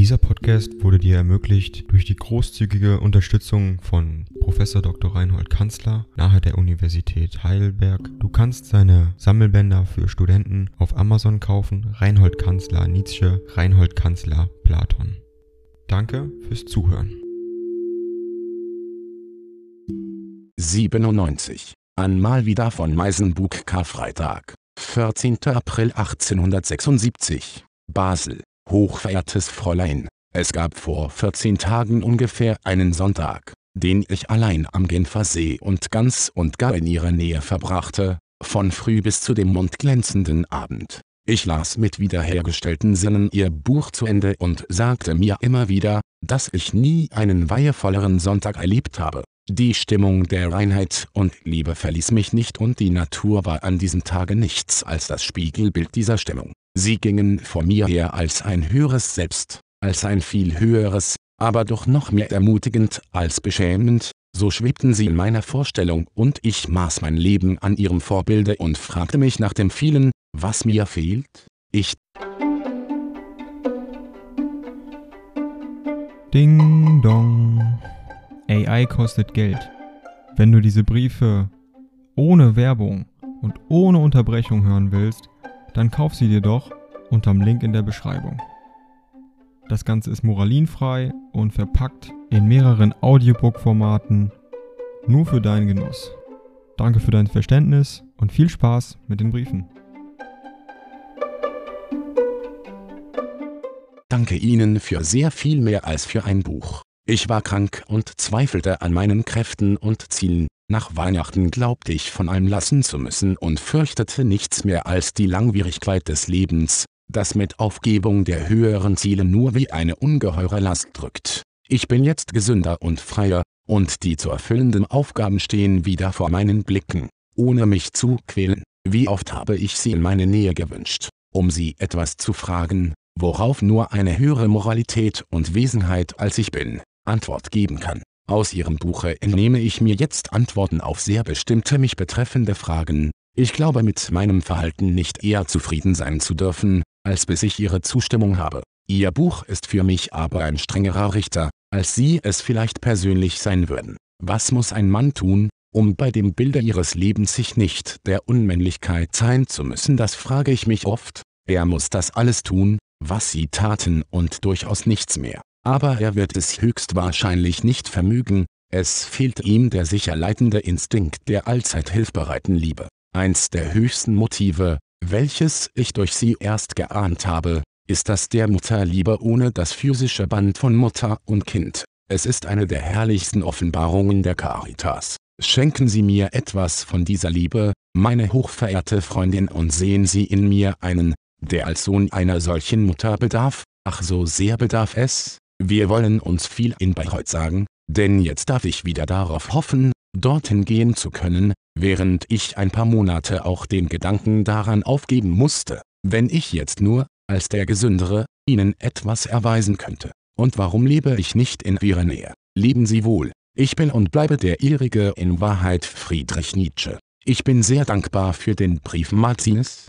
Dieser Podcast wurde dir ermöglicht durch die großzügige Unterstützung von Professor Dr. Reinhold Kanzler nahe der Universität Heidelberg. Du kannst seine Sammelbänder für Studenten auf Amazon kaufen. Reinhold Kanzler Nietzsche, Reinhold Kanzler Platon. Danke fürs Zuhören. 97. Einmal wieder von Meisenbug Karfreitag. 14. April 1876. Basel. Hochverehrtes Fräulein, es gab vor 14 Tagen ungefähr einen Sonntag, den ich allein am Genfersee und ganz und gar in ihrer Nähe verbrachte, von früh bis zu dem mundglänzenden Abend. Ich las mit wiederhergestellten Sinnen ihr Buch zu Ende und sagte mir immer wieder, dass ich nie einen weihevolleren Sonntag erlebt habe. Die Stimmung der Reinheit und Liebe verließ mich nicht und die Natur war an diesem Tage nichts als das Spiegelbild dieser Stimmung. Sie gingen vor mir her als ein höheres Selbst, als ein viel höheres, aber doch noch mehr ermutigend als beschämend, so schwebten sie in meiner Vorstellung und ich maß mein Leben an ihrem Vorbilde und fragte mich nach dem vielen, was mir fehlt. Ich Ding dong. AI kostet Geld. Wenn du diese Briefe ohne Werbung und ohne Unterbrechung hören willst, dann kauf sie dir doch unterm Link in der Beschreibung. Das Ganze ist moralinfrei und verpackt in mehreren Audiobook-Formaten nur für deinen Genuss. Danke für dein Verständnis und viel Spaß mit den Briefen. Danke Ihnen für sehr viel mehr als für ein Buch. Ich war krank und zweifelte an meinen Kräften und Zielen. Nach Weihnachten glaubte ich von allem lassen zu müssen und fürchtete nichts mehr als die Langwierigkeit des Lebens, das mit Aufgebung der höheren Ziele nur wie eine ungeheure Last drückt. Ich bin jetzt gesünder und freier, und die zu erfüllenden Aufgaben stehen wieder vor meinen Blicken, ohne mich zu quälen. Wie oft habe ich sie in meine Nähe gewünscht, um sie etwas zu fragen, worauf nur eine höhere Moralität und Wesenheit als ich bin, Antwort geben kann. Aus Ihrem Buche entnehme ich mir jetzt Antworten auf sehr bestimmte mich betreffende Fragen. Ich glaube mit meinem Verhalten nicht eher zufrieden sein zu dürfen, als bis ich Ihre Zustimmung habe. Ihr Buch ist für mich aber ein strengerer Richter, als Sie es vielleicht persönlich sein würden. Was muss ein Mann tun, um bei dem Bilde Ihres Lebens sich nicht der Unmännlichkeit sein zu müssen? Das frage ich mich oft. Er muss das alles tun, was Sie taten und durchaus nichts mehr aber er wird es höchstwahrscheinlich nicht vermögen, es fehlt ihm der sicher leitende Instinkt der allzeit hilfbereiten Liebe. Eins der höchsten Motive, welches ich durch sie erst geahnt habe, ist das der Mutterliebe ohne das physische Band von Mutter und Kind. Es ist eine der herrlichsten Offenbarungen der Caritas. Schenken Sie mir etwas von dieser Liebe, meine hochverehrte Freundin und sehen Sie in mir einen, der als Sohn einer solchen Mutter bedarf, ach so sehr bedarf es, wir wollen uns viel in Bayreuth sagen, denn jetzt darf ich wieder darauf hoffen, dorthin gehen zu können, während ich ein paar Monate auch den Gedanken daran aufgeben musste, wenn ich jetzt nur, als der Gesündere, Ihnen etwas erweisen könnte. Und warum lebe ich nicht in Ihrer Nähe? Leben Sie wohl. Ich bin und bleibe der Ihrige in Wahrheit Friedrich Nietzsche. Ich bin sehr dankbar für den Brief Martines,